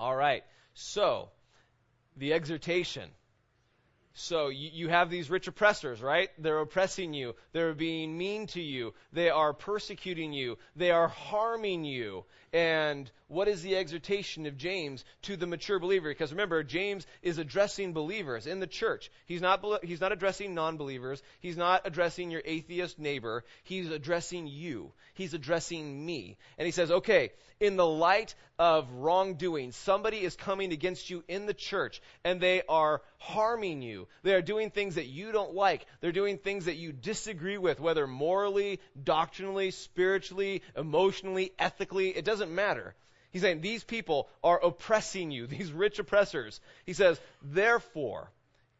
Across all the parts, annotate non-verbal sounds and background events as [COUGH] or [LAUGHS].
All right. So, the exhortation. So you, you have these rich oppressors, right? They're oppressing you. They're being mean to you. They are persecuting you. They are harming you. And what is the exhortation of James to the mature believer? Because remember, James is addressing believers in the church. He's not, he's not addressing non believers. He's not addressing your atheist neighbor. He's addressing you. He's addressing me. And he says, okay, in the light of wrongdoing, somebody is coming against you in the church and they are harming you. They are doing things that you don't like. They're doing things that you disagree with, whether morally, doctrinally, spiritually, emotionally, ethically. It doesn't matter. He's saying these people are oppressing you, [LAUGHS] these rich oppressors. He says, therefore,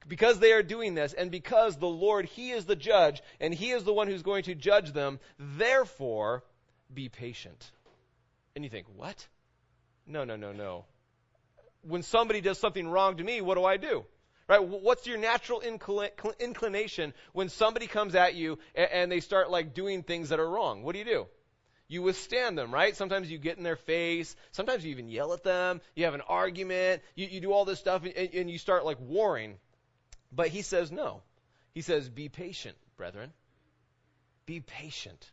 because they are doing this, and because the Lord, He is the judge, and He is the one who's going to judge them, therefore, be patient. And you think, what? No, no, no, no. When somebody does something wrong to me, what do I do? Right? What's your natural inclination when somebody comes at you and they start like doing things that are wrong? What do you do? you withstand them, right? Sometimes you get in their face. Sometimes you even yell at them. You have an argument. You, you do all this stuff and, and you start like warring. But he says no. He says, be patient, brethren. Be patient.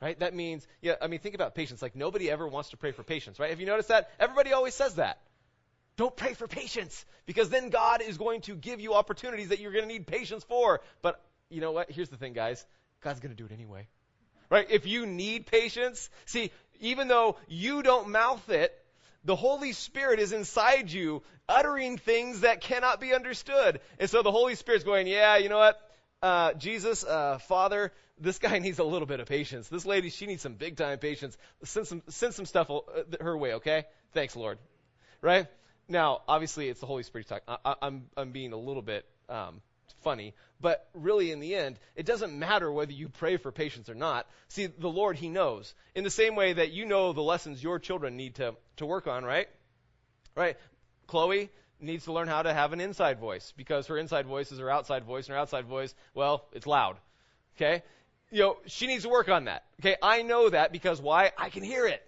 Right? That means, yeah, I mean, think about patience. Like, nobody ever wants to pray for patience, right? Have you noticed that? Everybody always says that. Don't pray for patience, because then God is going to give you opportunities that you're going to need patience for. But you know what? Here's the thing, guys God's going to do it anyway. Right? If you need patience, see, even though you don't mouth it, the Holy Spirit is inside you, uttering things that cannot be understood. And so the Holy Spirit's going, yeah, you know what? Uh, Jesus, uh, Father, this guy [LAUGHS] needs a little bit of patience. This lady, she needs some big time patience. Send some, send some stuff uh, her way, okay? Thanks, Lord. Right? Now, obviously, it's the Holy Spirit talking. I, am I'm, I'm being a little bit um, funny, but really, in the end, it doesn't matter whether you pray for patience or not. See, the Lord, He knows. In the same way that you know the lessons your children need to, to work on, right? Right? Chloe needs to learn how to have an inside voice because her inside voice is her outside voice, and her outside voice, well, it's loud. Okay? You know, she needs to work on that. Okay? I know that because why? I can hear it.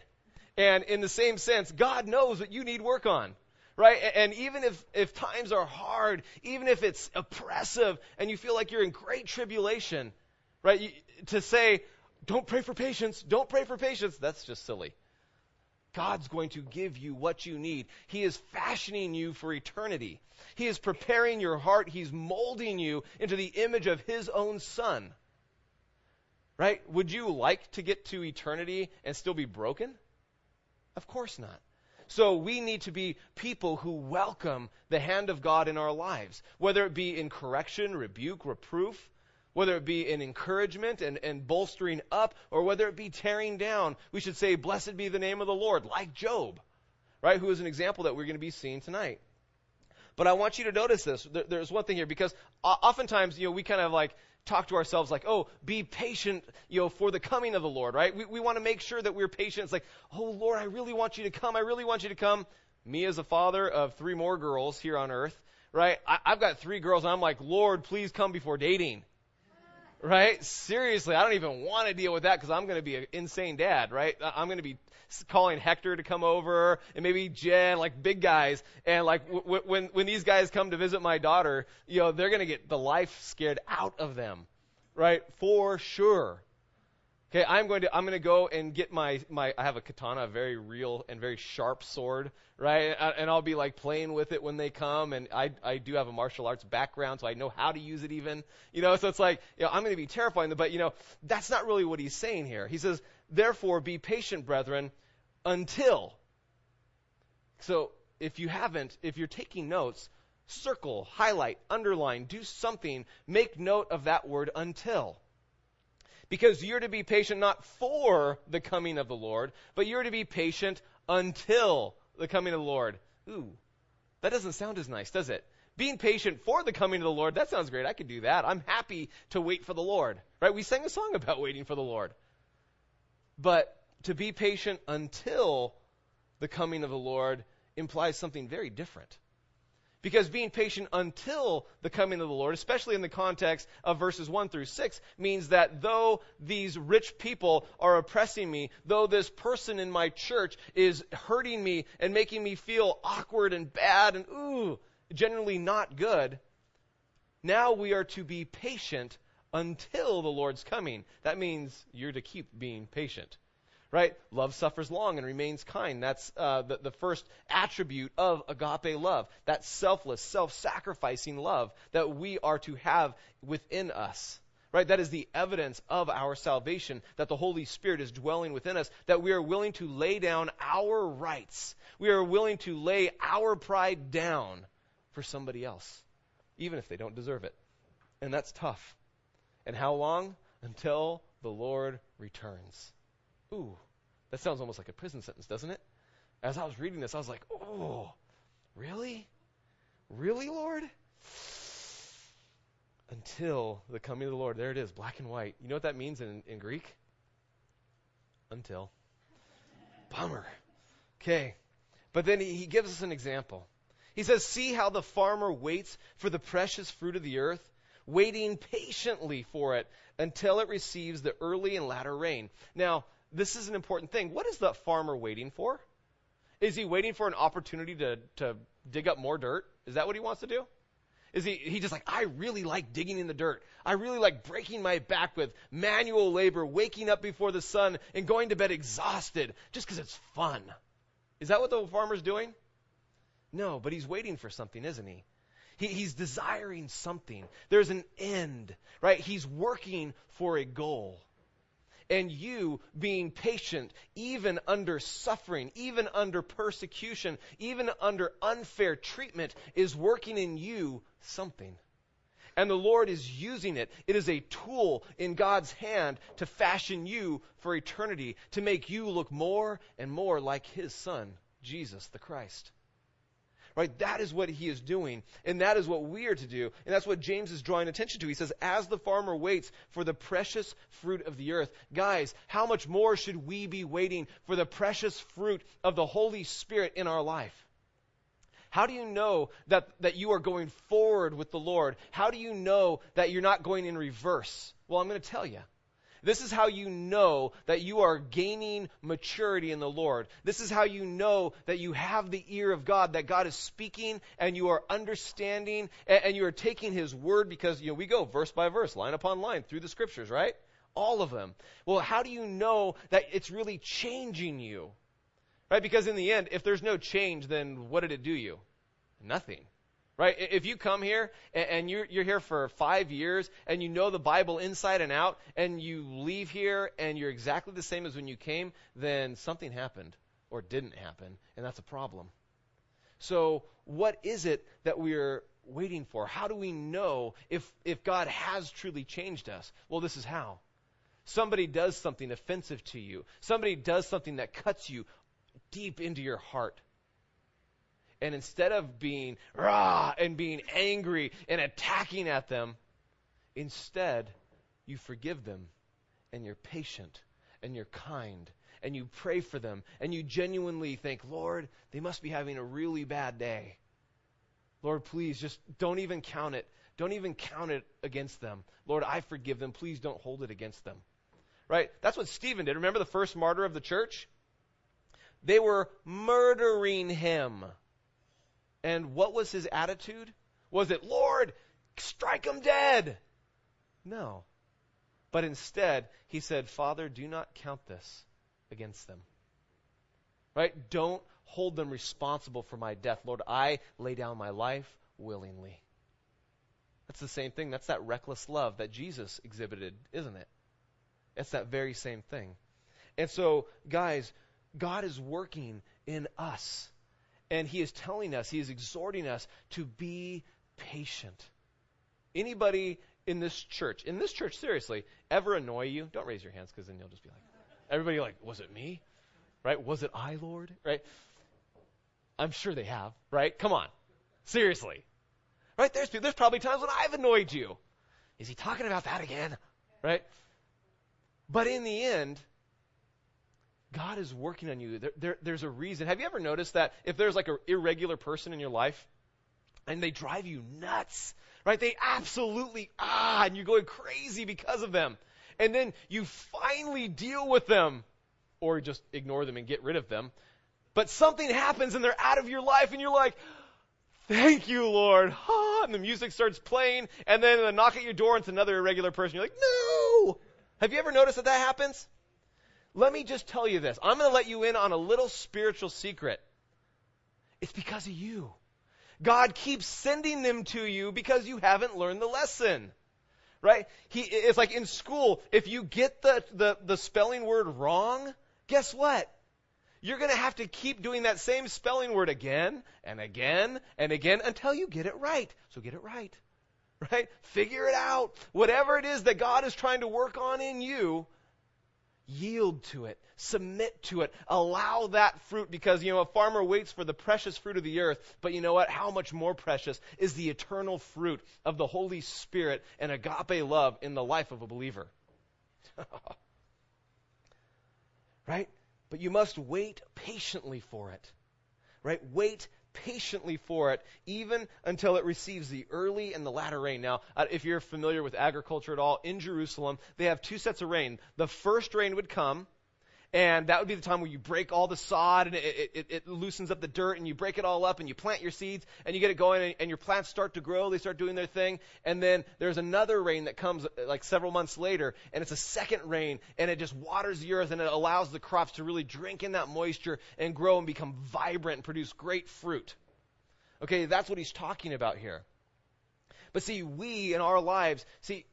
And in the same sense, God knows what you need work on right? And even if, if times are hard, even if it's oppressive and you feel like you're in great tribulation, right? You, to say, don't pray for patience, don't pray for patience, that's just silly. God's going to give you what you need. He is fashioning you for eternity. He is preparing your heart. He's molding you into the image of His own Son. Right? Would you like to get to eternity and still be broken? Of course not. So we need to be people who welcome the hand of God in our lives, whether it be in correction, rebuke, reproof, whether it be in encouragement and, and bolstering up, or whether it be tearing down. We should say, Blessed be the name of the Lord, like Job, right? Who is an example that we're going to be seeing tonight. But I want you to notice this. There, there's one thing here because oftentimes, you know, we kind of like talk to ourselves like, oh, be patient, you know, for the coming of the Lord, right? We, we want to make sure that we're patient. It's like, oh, Lord, I really want you to come. I really want you to come. Me as a father of three more girls here on earth, right? I, I've got three girls and I'm like, Lord, please come before dating. Right? Seriously, I don't even want to deal with that because I'm going to be an insane dad, right? I'm going to be calling Hector to come over and maybe Jen, like big guys. And like w- w- when when these guys come to visit my daughter, you know, they're going to get the life scared out of them, right? For sure. Okay, I'm going to I'm going to go and get my my I have a katana, a very real and very sharp sword, right? Uh, and I'll be like playing with it when they come, and I I do have a martial arts background, so I know how to use it even, you know. So it's like you know I'm going to be terrifying them, but you know that's not really what he's saying here. He says, therefore, be patient, brethren, until. So if you haven't, if you're taking notes, circle, highlight, underline, do something, make note of that word until. Because you're to be patient not for the coming of the Lord, but you're to be patient until the coming of the Lord. Ooh, that doesn't sound as nice, does it? Being patient for the coming of the Lord, that sounds great. I could do that. I'm happy to wait for the Lord. Right? We sang a song about waiting for the Lord. But to be patient until the coming of the Lord implies something very different. Because being patient until the coming of the Lord, especially in the context of verses 1 through 6, means that though these rich people are oppressing me, though this person in my church is hurting me and making me feel awkward and bad and ooh, generally not good, now we are to be patient until the Lord's coming. That means you're to keep being patient right? Love suffers long and remains kind. That's uh, the, the first attribute of agape love. That selfless, self sacrificing love that we are to have within us. Right? That is the evidence of our salvation, that the Holy Spirit is dwelling within us, that we are willing to lay down our rights. We are willing to lay our pride down for somebody else, even if they don't deserve it. And that's tough. And how long? Until the Lord returns. Ooh, that sounds almost like a prison sentence, doesn't it? As I was reading this, I was like, oh, really? Really, Lord? Until the coming of the Lord. There it is, black and white. You know what that means in, in Greek? Until. Bummer. Okay. But then he, he gives us an example. He says, See how the farmer waits for the precious fruit of the earth, waiting patiently for it until it receives the early and latter rain. Now, this is an important thing. What is the farmer waiting for? Is he waiting for an opportunity to, to dig up more dirt? Is that what he wants to do? Is he, he just like, I really like digging in the dirt. I really like breaking my back with manual labor, waking up before the sun, and going to bed exhausted just because it's fun. Is that what the farmer's doing? No, but he's waiting for something, isn't he? he? He's desiring something. There's an end, right? He's working for a goal and you being patient even under suffering, even under persecution, even under unfair treatment is working in you something. And the Lord is using it. It is a tool in God's hand to fashion you for eternity, to make you look more and more like His Son, Jesus the Christ. Right? That is what he is doing, and that is what we are to do, and that's what James is drawing attention to. He says, As the farmer waits for the precious fruit of the earth. Guys, how much more should we be waiting for the precious fruit of the Holy Spirit in our life? How do you know that, that you are going forward with the Lord? How do you know that you're not going in reverse? Well, I'm going to tell you. This is how you know that you are gaining maturity in the Lord. This is how you know that you have the ear of God, that God is speaking and you are understanding and, and you are taking His word because, you know, we go verse by verse, line upon line through the scriptures, right? All of them. Well, how do you know that it's really changing you? Right? Because in the end, if there's no change, then what did it do you? Nothing. Right? If you come here and you're, you're here for five years and you know the Bible inside and out and you leave here and you're exactly the same as when you came, then something happened or didn't happen, and that's a problem. So, what is it that we're waiting for? How do we know if, if God has truly changed us? Well, this is how. Somebody does something offensive to you, somebody does something that cuts you deep into your heart. And instead of being rah and being angry and attacking at them, instead you forgive them and you're patient and you're kind and you pray for them and you genuinely think, Lord, they must be having a really bad day. Lord, please just don't even count it. Don't even count it against them. Lord, I forgive them. Please don't hold it against them. Right? That's what Stephen did. Remember the first martyr of the church? They were murdering him. And what was his attitude? Was it, Lord, strike him dead? No. But instead, he said, Father, do not count this against them. Right? Don't hold them responsible for my death. Lord, I lay down my life willingly. That's the same thing. That's that reckless love that Jesus exhibited, isn't it? It's that very same thing. And so, guys, God is working in us. And he is telling us, he is exhorting us to be patient. Anybody in this church, in this church, seriously, ever annoy you? Don't raise your hands because then you'll just be like, everybody like, was it me? Right? Was it I, Lord? Right? I'm sure they have, right? Come on. Seriously. Right? There's, there's probably times when I've annoyed you. Is he talking about that again? Right? But in the end, God is working on you. There, there, there's a reason. Have you ever noticed that if there's like an irregular person in your life, and they drive you nuts, right? They absolutely, ah, and you're going crazy because of them. And then you finally deal with them, or just ignore them and get rid of them. But something happens and they're out of your life, and you're like, Thank you, Lord. Ah, and the music starts playing, and then a knock at your door, and it's another irregular person. You're like, No! Have you ever noticed that that happens? Let me just tell you this. I'm going to let you in on a little spiritual secret. It's because of you. God keeps sending them to you because you haven't learned the lesson. Right? He, it's like in school, if you get the, the, the spelling word wrong, guess what? You're going to have to keep doing that same spelling word again and again and again until you get it right. So get it right. Right? Figure it out. Whatever it is that God is trying to work on in you, yield to it, submit to it, allow that fruit because, you know, a farmer waits for the precious fruit of the earth, but you know what? How much more precious is the eternal fruit of the Holy Spirit and agape love in the life of a believer? [LAUGHS] right? But you must wait patiently for it. Right? Wait patiently for it, even until it receives the early and the latter rain. Now, uh, if you're familiar with agriculture at all, in Jerusalem, they have two sets of rain. The first rain would come, and that would be the time where you break all the sod and it, it, it, loosens up the dirt and you break it all up and you plant your seeds and you get it going and, and, your plants start to grow. They start doing their thing. And then there's another rain that comes like several months later and it's a second rain and it just waters the earth and it allows the crops to really drink in that moisture and grow and become vibrant and produce great fruit. Okay, that's what he's talking about here. But see, we in our lives, see,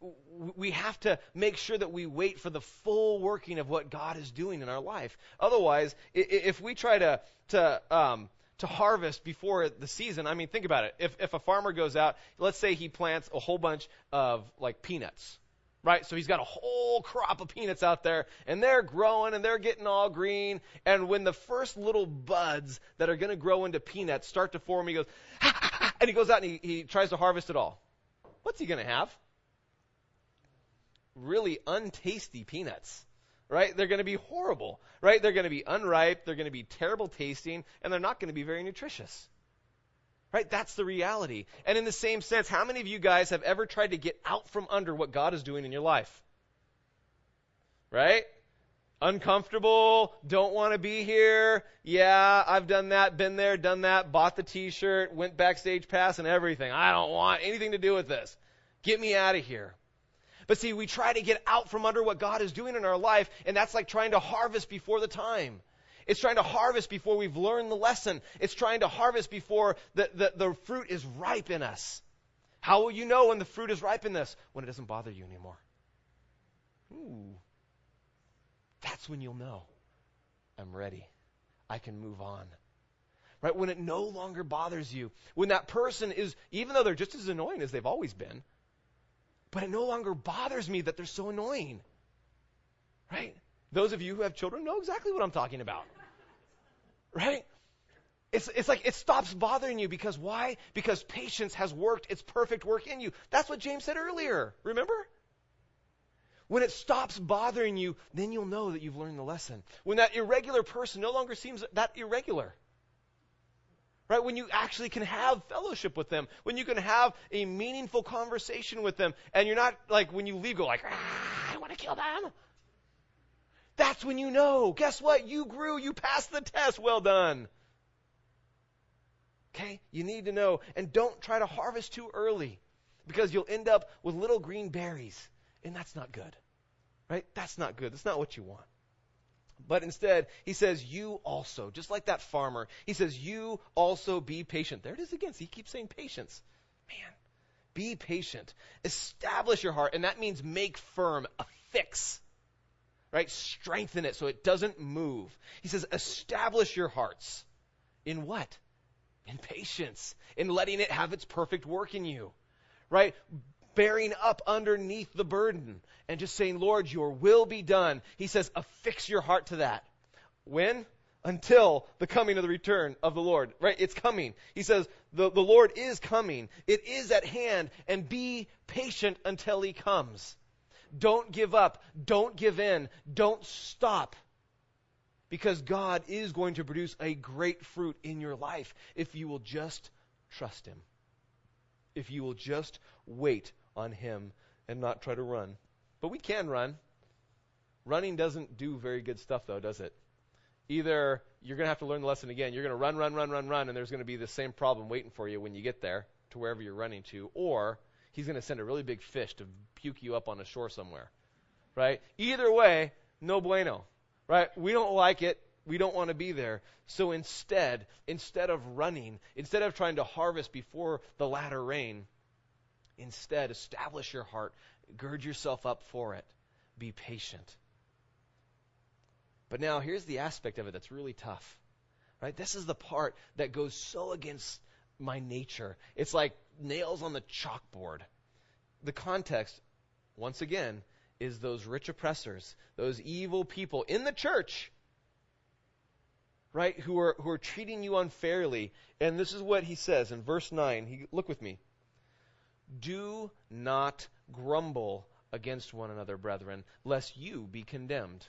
we have to make sure that we wait for the full working of what God is doing in our life. Otherwise, if we try to, to, um, to harvest before the season, I mean, think about it. If, if a farmer goes out, let's say he plants a whole bunch of like peanuts, right? So he's got a whole crop of peanuts out there, and they're growing and they're getting all green. And when the first little buds that are going to grow into peanuts start to form, he goes, [LAUGHS] and he goes out and he, he tries to harvest it all what's he going to have? Really untasty peanuts, right? They're going to be horrible, right? They're going to be unripe, they're going to be terrible tasting, and they're not going to be very nutritious. Right? That's the reality. And in the same sense, how many of you guys have ever tried to get out from under what God is doing in your life? Right? Uncomfortable, don't want to be here. Yeah, I've done that, been there, done that, bought the t shirt, went backstage pass and everything. I don't want anything to do with this. Get me out of here. But see, we try to get out from under what God is doing in our life, and that's like trying to harvest before the time. It's trying to harvest before we've learned the lesson. It's trying to harvest before the, the, the fruit is ripe in us. How will you know when the fruit is ripe in this? When it doesn't bother you anymore. Ooh. That's when you'll know I'm ready. I can move on. Right? When it no longer bothers you. When that person is, even though they're just as annoying as they've always been, but it no longer bothers me that they're so annoying. Right? Those of you who have children know exactly what I'm talking about. Right? It's, it's like it stops bothering you because why? Because patience has worked its perfect work in you. That's what James said earlier. Remember? When it stops bothering you, then you'll know that you've learned the lesson. When that irregular person no longer seems that irregular. Right? When you actually can have fellowship with them, when you can have a meaningful conversation with them, and you're not like when you leave, go like, ah, I want to kill them. That's when you know. Guess what? You grew. You passed the test. Well done. Okay? You need to know. And don't try to harvest too early because you'll end up with little green berries. And that's not good. Right? That's not good. That's not what you want. But instead, he says, You also, just like that farmer, he says, You also be patient. There it is again. he keeps saying patience. Man, be patient. Establish your heart. And that means make firm, affix. Right? Strengthen it so it doesn't move. He says, Establish your hearts. In what? In patience. In letting it have its perfect work in you. Right? Bearing up underneath the burden and just saying, Lord, your will be done. He says, affix your heart to that. When? Until the coming of the return of the Lord. Right? It's coming. He says, the, the Lord is coming. It is at hand. And be patient until he comes. Don't give up. Don't give in. Don't stop. Because God is going to produce a great fruit in your life if you will just trust him. if you will just wait on Him and not try to run. But we can run. Running doesn't do very good stuff, though, does it? Either you're going to have to learn the lesson again. You're going to run, run, run, run, run, and there's going to be the same problem waiting for you when you get there to wherever you're running to, or he's going to send a really big fish to puke you up on a shore somewhere. Right? Either way, no bueno. Right? We don't like it. We don't want to be there. So instead, instead of running, instead of trying to harvest before the latter rain, instead establish your heart, gird yourself up for it. Be patient. But now here's the aspect of it that's really tough. Right? This is the part that goes so against my nature. It's like nails on the chalkboard. The context, once again, is those rich oppressors, those evil people in the church, right, who are, who are treating you unfairly. And this is what he says in verse 9. He, look with me. Do not grumble against one another, brethren, lest you be condemned.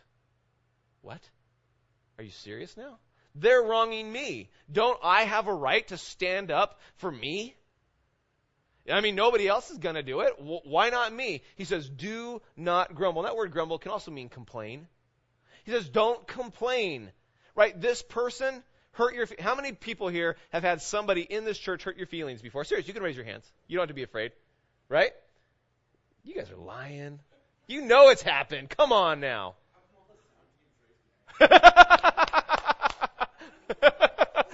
What? Are you serious now? They're wronging me. Don't I have a right to stand up for me? I mean, nobody else is going to do it. Why not me? He says, do not grumble. And that word grumble can also mean complain. He says, don't complain. Right? This person hurt your, how many people here have had somebody in this church hurt your feelings before? Serious, you can raise your hands. You don't have to be afraid. Right? You guys are lying. You know it's happened. Come on now. [LAUGHS]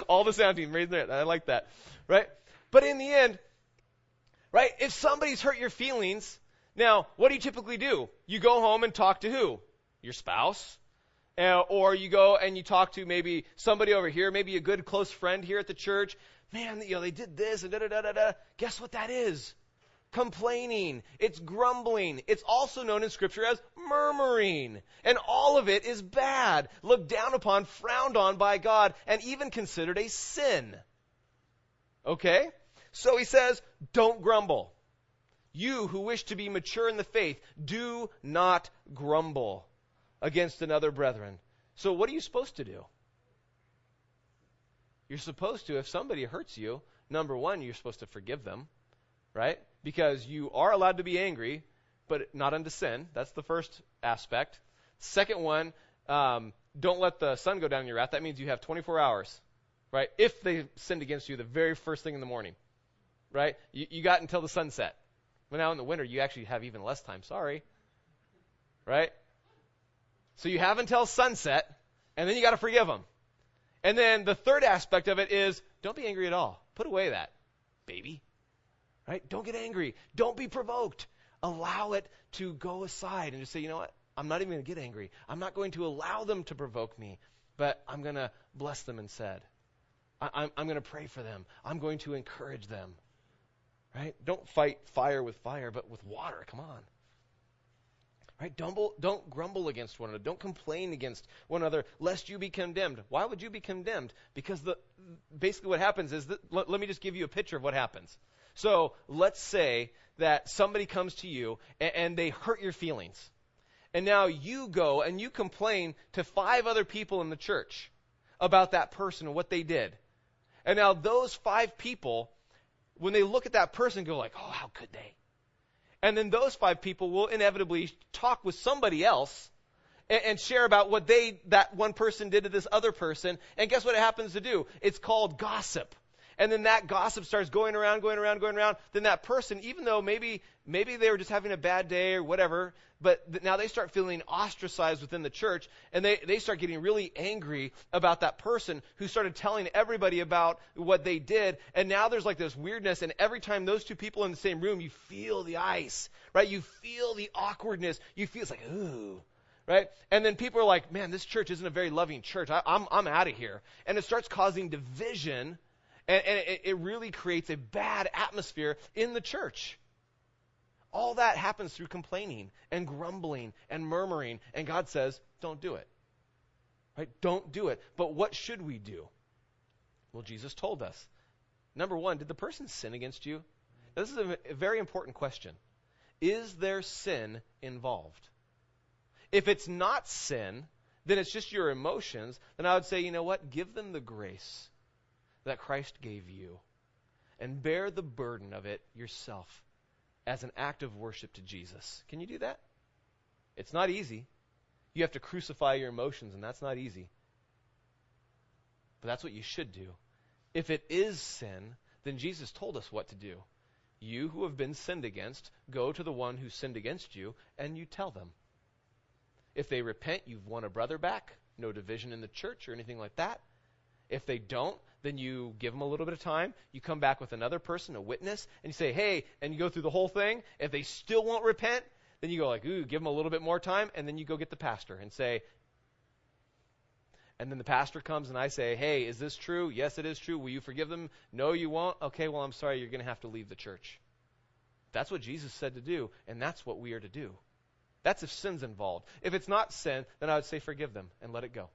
All the sound team raising their hand. I like that. Right? But in the end, right, if somebody's hurt your feelings, now, what do you typically do? You go home and talk to who? Your spouse. Uh, or you go and you talk to maybe somebody over here, maybe a good close friend here at the church. Man, you know, they did this and da da da da da. Guess what that is? complaining, it's grumbling. It's also known in Scripture as murmuring. And all of it is bad, looked down upon, frowned on by God, and even considered a sin. Okay? So he says, don't grumble. You who wish to be mature in the faith, do not grumble against another brethren. So what are you supposed to do? You're supposed to, if somebody hurts you, number one, you're supposed to forgive them, right? because you are allowed to be angry, but not unto sin. That's the first aspect. Second one, um, don't let the sun go down in your wrath. That means you have 24 hours, right? If they sinned against you the very first thing in the morning, right? You, you got until the sunset. But now in the winter, you actually have even less time. Sorry, right? So you have until sunset, and then you got to forgive them. And then the third aspect of it is don't be angry at all. Put away that, baby. Right? Don't get angry. Don't be provoked. Allow it to go aside and just say, you know what? I'm not even going to get angry. I'm not going to allow them to provoke me, but I'm going to bless them instead. I, am I'm going to pray for them. I'm going to encourage them. Right? Don't fight fire with fire, but with water. Come on. Right? Don't, don't grumble against one another. Don't complain against one another, lest you be condemned. Why would you be condemned? Because the basically what happens is that, let, let me just give you a picture of what happens. So let's say that somebody comes to you and, and they hurt your feelings. And now you go and you complain to five other people in the church about that person and what they did. And now those five people, when they look at that person, go like, oh, how could they? And then those five people will inevitably talk with somebody else and, and share about what they, that one person did to this other person. And guess what it happens to do? It's called gossip and then that gossip starts going around, going around, going around, then that person, even though maybe maybe they were just having a bad day or whatever, but th- now they start feeling ostracized within the church, and they, they start getting really angry about that person who started telling everybody about what they did, and now there's like this weirdness, and every time those two people in the same room, you feel the ice, right? You feel the awkwardness. You feel it's like, ooh, right? And then people are like, man, this church isn't a very loving church. I, I'm, I'm out of here. And it starts causing division and, and it, it really creates a bad atmosphere in the church. All that happens through complaining and grumbling and murmuring. And God says, don't do it. Right? Don't do it. But what should we do? Well, Jesus told us. Number one, did the person sin against you? This is a, a very important question. Is there sin involved? If it's not sin, then it's just your emotions, then I would say, you know what? Give them the grace that Christ gave you. and bear the burden of it yourself as an act of worship to Jesus. Can you do that? It's not easy. You have to crucify your emotions, and that's not easy. But that's what you should do. If it is sin, then Jesus told us what to do. You who have been sinned against, go to the one who sinned against you, and you tell them. If they repent, you've won a brother back. No division in the church or anything like that. If they don't, then you give them a little bit of time. You come back with another person, a witness, and you say, hey, and you go through the whole thing. If they still won't repent, then you go like, ooh, give them a little bit more time, and then you go get the pastor and say, and then the pastor comes and I say, hey, is this true? Yes, it is true. Will you forgive them? No, you won't. Okay, well, I'm sorry. You're going to have to leave the church. That's what Jesus said to do, and that's what we are to do. That's if sin's involved. If it's not sin, then I would say forgive them and let it go.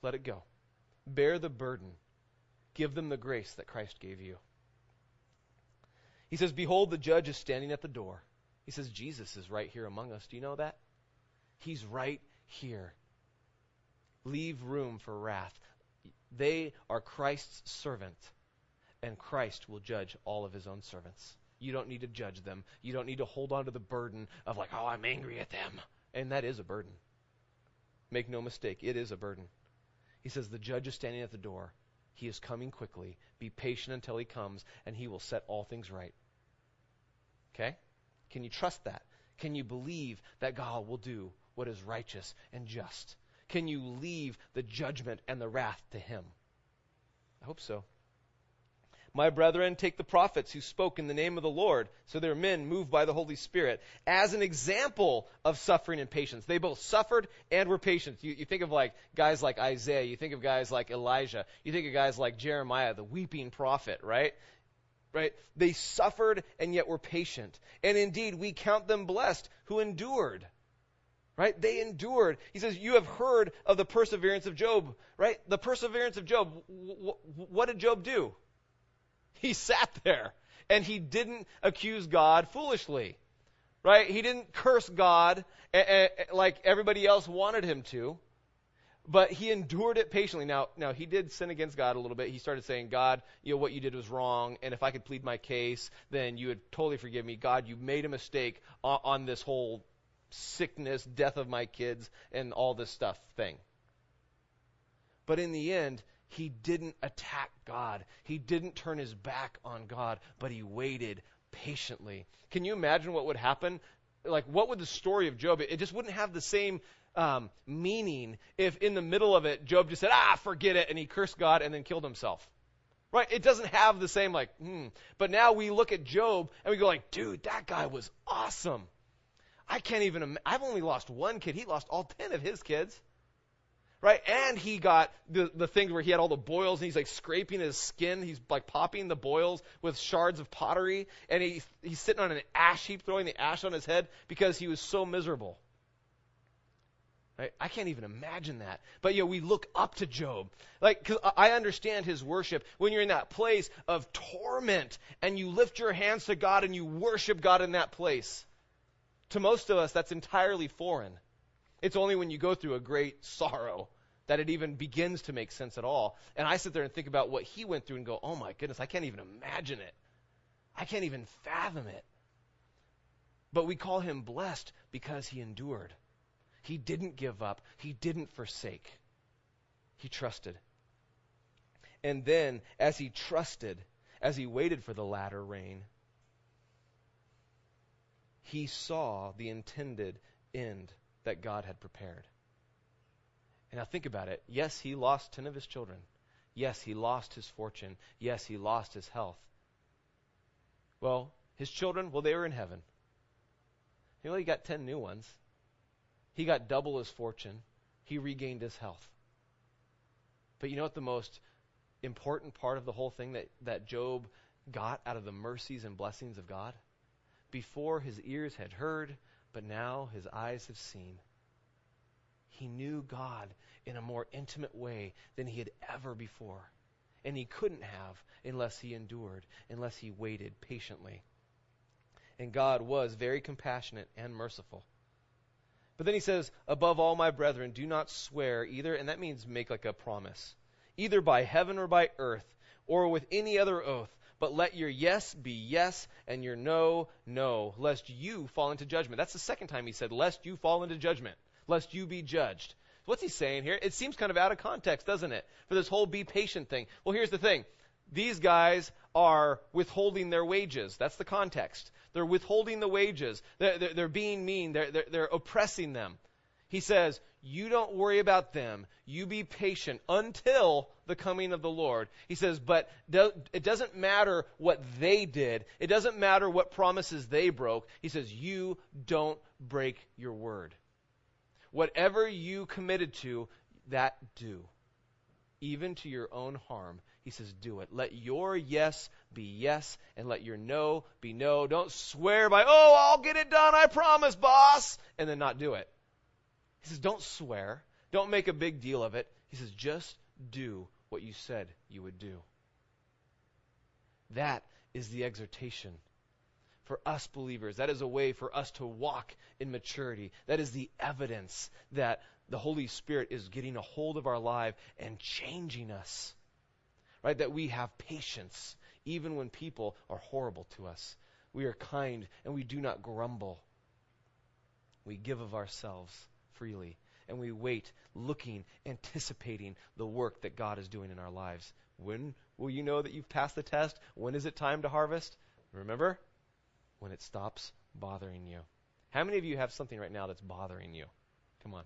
Let it go. Bear the burden. Give them the grace that Christ gave you. He says, Behold, the judge is standing at the door. He says, Jesus is right here among us. Do you know that? He's right here. Leave room for wrath. They are Christ's servant, and Christ will judge all of his own servants. You don't need to judge them. You don't need to hold on to the burden of, like, oh, I'm angry at them. And that is a burden. Make no mistake, it is a burden. He says, The judge is standing at the door. He is coming quickly. Be patient until he comes, and he will set all things right. Okay? Can you trust that? Can you believe that God will do what is righteous and just? Can you leave the judgment and the wrath to him? I hope so. My brethren, take the prophets who spoke in the name of the Lord, so they're men moved by the Holy Spirit, as an example of suffering and patience. They both suffered and were patient. You, you, think of like guys like Isaiah, you think of guys like Elijah, you think of guys like Jeremiah, the weeping prophet, right? Right? They suffered and yet were patient. And indeed, we count them blessed who endured. Right? They endured. He says, You have heard of the perseverance of Job. Right? The perseverance of Job. what did Job do? He sat there and he didn't accuse God foolishly. Right? He didn't curse God like everybody else wanted him to. But he endured it patiently. Now, now he did sin against God a little bit. He started saying, "God, you know what you did was wrong, and if I could plead my case, then you would totally forgive me. God, you made a mistake on, on this whole sickness, death of my kids, and all this stuff thing." But in the end, he didn't attack God. He didn't turn his back on God, but he waited patiently. Can you imagine what would happen? Like, what would the story of Job? It just wouldn't have the same um, meaning if in the middle of it, Job just said, ah, forget it, and he cursed God and then killed himself. Right? It doesn't have the same, like, hmm. But now we look at Job and we go, like, dude, that guy was awesome. I can't even, I've only lost one kid. He lost all ten of his kids right? And he got the, the things where he had all the boils and he's like scraping his skin. He's like popping the boils with shards of pottery. And he, he's sitting on an ash heap, throwing the ash on his head because he was so miserable. Right? I can't even imagine that. But you know, we look up to Job. Like, cause I understand his worship. When you're in that place of torment and you lift your hands to God and you worship God in that place. To most of us, that's entirely foreign. It's only when you go through a great sorrow that it even begins to make sense at all. And I sit there and think about what he went through and go, oh my goodness, I can't even imagine it. I can't even fathom it. But we call him blessed because he endured. He didn't give up, he didn't forsake, he trusted. And then, as he trusted, as he waited for the latter rain, he saw the intended end that God had prepared. And now think about it. Yes, he lost 10 of his children. Yes, he lost his fortune. Yes, he lost his health. Well, his children, well, they were in heaven. He got 10 new ones. He got double his fortune. He regained his health. But you know what the most important part of the whole thing that, that Job got out of the mercies and blessings of God? Before his ears had heard, but now his eyes have seen. He knew God in a more intimate way than he had ever before. And he couldn't have unless he endured, unless he waited patiently. And God was very compassionate and merciful. But then he says, Above all, my brethren, do not swear either, and that means make like a promise, either by heaven or by earth, or with any other oath, but let your yes be yes and your no, no, lest you fall into judgment. That's the second time he said, lest you fall into judgment, lest you be judged. What's he saying here? It seems kind of out of context, doesn't it? For this whole be patient thing. Well, here's the thing. These guys are withholding their wages. That's the context. They're withholding the wages. They're, they're, they're being mean. They're, they're, they're oppressing them. He says, You don't worry about them. You be patient until the coming of the Lord. He says, But it doesn't matter what they did, it doesn't matter what promises they broke. He says, You don't break your word. Whatever you committed to, that do. Even to your own harm. He says, Do it. Let your yes be yes, and let your no be no. Don't swear by, Oh, I'll get it done, I promise, boss, and then not do it. He says, Don't swear. Don't make a big deal of it. He says, Just do what you said you would do. That is the exhortation for us believers. That is a way for us to walk in maturity. That is the evidence that the Holy Spirit is getting a hold of our life and changing us. Right? That we have patience even when people are horrible to us. We are kind and we do not grumble. We give of ourselves freely and we wait, looking, anticipating the work that God is doing in our lives. When will you know that you've passed the test? When is it time to harvest? Remember? when it stops bothering you. How many of you have something right now that's bothering you? Come on.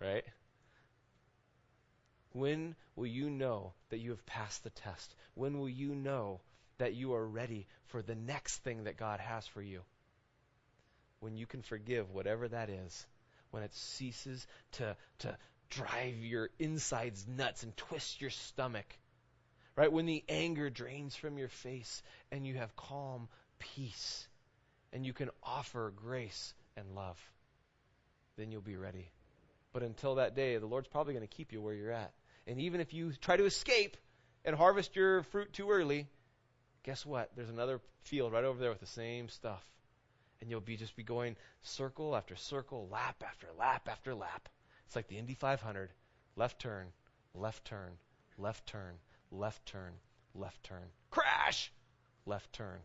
Right? When will you know that you have passed the test? When will you know that you are ready for the next thing that God has for you? When you can forgive whatever that is. When it ceases to, to drive your insides nuts and twist your stomach. Right? When the anger drains from your face and you have calm peace and you can offer grace and love, then you'll be ready. But until that day, the Lord's probably going to keep you where you're at. And even if you try to escape and harvest your fruit too early, guess what? There's another field right over there with the same stuff. And you'll be just be going circle after circle, lap after lap after lap. It's like the Indy 500. Left turn, left turn, left turn, left turn, left turn. Crash! Left turn.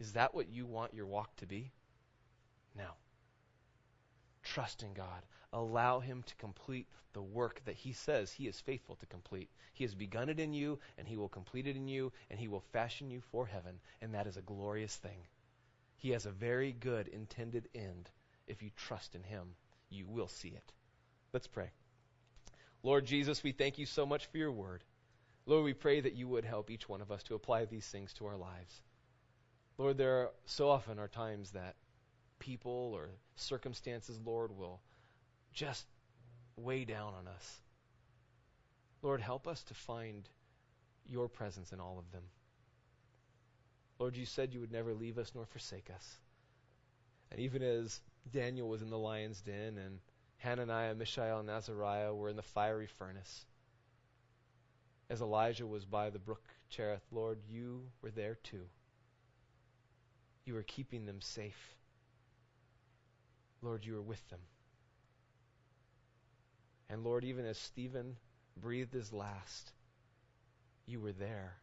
Is that what you want your walk to be? No. Trust in God. Allow Him to complete the work that He says He is faithful to complete. He has begun it in you, and He will complete it in you, and He will fashion you for heaven, and that is a glorious thing. He has a very good intended end. If you trust in Him, you will see it. Let's pray. Lord Jesus, we thank you so much for your word. Lord, we pray that you would help each one of us to apply these things to our lives. Lord, there are so often are times that people or circumstances, Lord, will just weigh down on us. Lord, help us to find your presence in all of them. Lord, you said you would never leave us nor forsake us. And even as Daniel was in the lion's den and Hananiah, Mishael, and Azariah were in the fiery furnace, as Elijah was by the brook Cherith, Lord, you were there too you were keeping them safe. Lord, you were with them. And Lord, even as Stephen breathed his last, you were there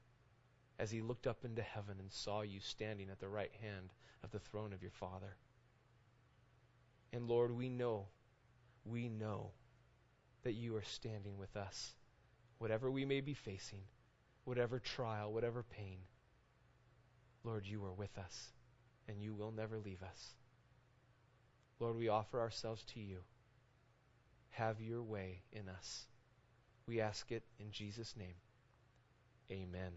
as he looked up into heaven and saw you standing at the right hand of the throne of your Father. And Lord, we know, we know that you are standing with us, whatever we may be facing, whatever trial, whatever pain. Lord, you are with us and you will never leave us. Lord, we offer ourselves to you. Have your way in us. We ask it in Jesus' name. Amen.